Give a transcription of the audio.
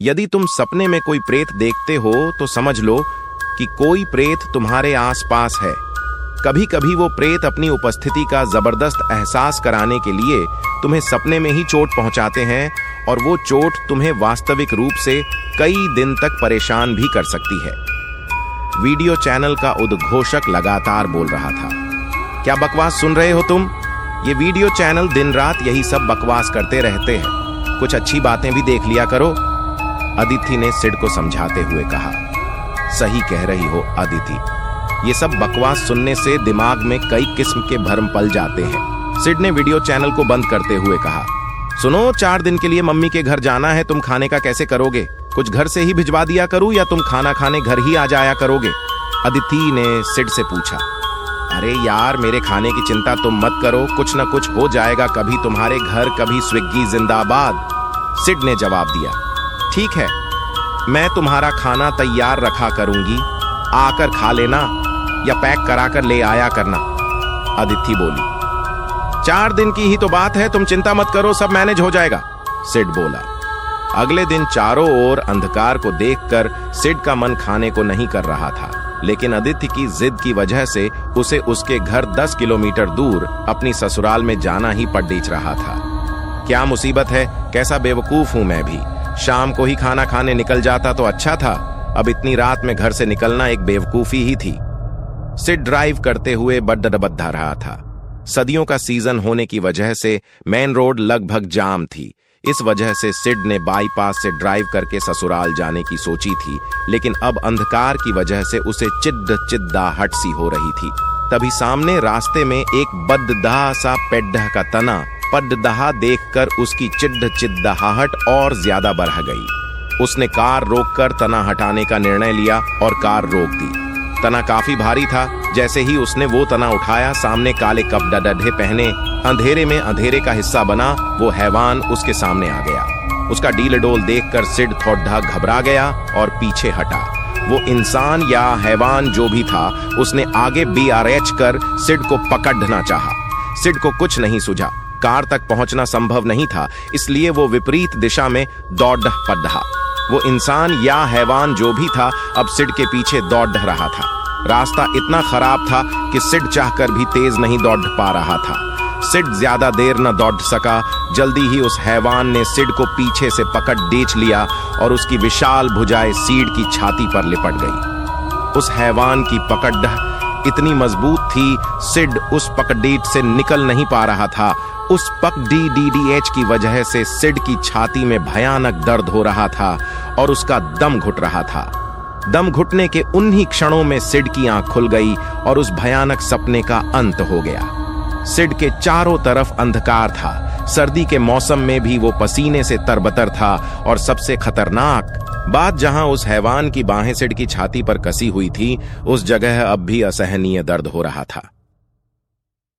यदि तुम सपने में कोई प्रेत देखते हो तो समझ लो कि कोई प्रेत तुम्हारे आसपास है। कभी कभी वो प्रेत अपनी उपस्थिति का ज़बरदस्त एहसास कराने के लिए तुम्हें सपने में ही चोट पहुंचाते हैं और वो चोट तुम्हें वास्तविक रूप से कई दिन तक परेशान भी कर सकती है। वीडियो चैनल का उद्घोषक लगातार बोल रहा था। क्या बकवास सुन रहे हो तुम? ये वीडियो चैनल दिन रात यही सब बकवास करते रहते हैं। कुछ अच्छी बातें भी देख लिया करो। अदिति ने सिड को समझाते हुए कहा, सही कह रही हो, अदिति। ये सब बकवास सुनने से दिमाग में कई किस्म के भरम पल जाते हैं। सिड ने वीडियो चैनल को बंद करते हुए कहा, सुनो, चार दिन के लिए मम्मी के घर जाना है, तुम खाने का कैसे करोगे? कुछ घर से ही भिजवा दिया करूँ या तुम खाना खाने घर ही आ जाया करोगे? अदिति ने सिड से पूछा, अरे यार, मेरे खाने की चिंता तुम मत करो, कुछ ना कुछ हो जाएगा कभी तुम्हारे घर, कभी स्विग्गी, जिंदाबाद। सिड ने जवाब दिया ठीक है, मैं तुम्हारा खाना तैयार रखा करूँगी। आकर खा लेना या पैक करा कर ले आया करना अदिति बोली। चार दिन की ही तो बात है, तुम चिंता मत करो, सब मैनेज हो जाएगा, सिड बोला। अगले दिन चारों ओर अंधकार को देखकर सिड का मन खाने को नहीं कर रहा था, लेकिन आदित्य की जिद की वजह से उसे उसके घर 10 किलोमीटर दूर अपनी ससुराल में जाना ही पड़ीच रहा था। क्या मुसीबत है? कैसा बेवकूफ़ हूँ मैं भी। शाम को ही खाना खाने निकल जाता तो अच्छा था। अब इतनी रात में घर से निकलना एक बेवकूफ़ी ही थी। सिड ड्राइव करते हुए बड्डा रहा था। सदियों का सीज़न होने की वजह से मेन रोड लगभग जाम थी। इस वजह से सिड ने बाईपास से ड्राइव करके ससुराल जाने की सोची थी, लेकिन अब अंधकार की वजह से उसे चिद्द चिद्दाहट सी हो रही थी। तभी सामने रास्ते में एक बददाह सा पेड्डह का तना पड्डहा देखकर उसकी चिड्ड चिद्दाहट और ज़्यादा बढ़ गई। उसने कार रोककर तना हटाने का निर्णय लिया और कार रोक दी। तना काफ़ी भारी था, जैसे ही उसने वो तना उठाया, सामने काले कपड़ा डढ़े पहने, अंधेरे में अंधेरे का हिस्सा बना, वो हैवान उसके सामने आ गया। उसका डील डोल देखकर सिड थोड़ा घबरा गया और पीछे हटा। वो इंसान या हैवान जो भी था, उसने आगे बी आर एच कर सिड को पकड़ना चाहा। सिड को कुछ नहीं सुझा। कार तक पहुँचना संभव नहीं था, इसलिए वो विपरीत दिशा में दौड़ पड़ा वो इंसान या हैवान जो भी था, अब सिड के पीछे दौड़ रहा था। रास्ता इतना खराब था कि सिड चाहकर भी तेज नहीं दौड़ पा रहा था। सिड ज़्यादा देर न दौड़ सका, जल्दी ही उस हैवान ने सिड को पीछे से पकड़ डेच लिया और उसकी विशाल भुजाएँ सीड की छाती पर लिपट गई। उस हैवान की पकड़ इतनी मज़बूत थी, सिड उस पकड़ीट से निकल नहीं पा रहा था। उस पक डी डी डी एच की वजह से सिड की छाती में भयानक दर्द हो रहा था और उसका दम घुट रहा था। दम घुटने के उन्हीं क्षणों में सिड की आँख खुल गई और उस भयानक सपने का अंत हो गया। सिड के चारों तरफ़ अंधकार था। सर्दी के मौसम में भी वो पसीने से तरबतर था और सबसे खतरनाक बात जहाँ उस हैवान की बाहें सिड की छाती पर कसी हुई थी, उस जगह अब भी असहनीय दर्द हो रहा था।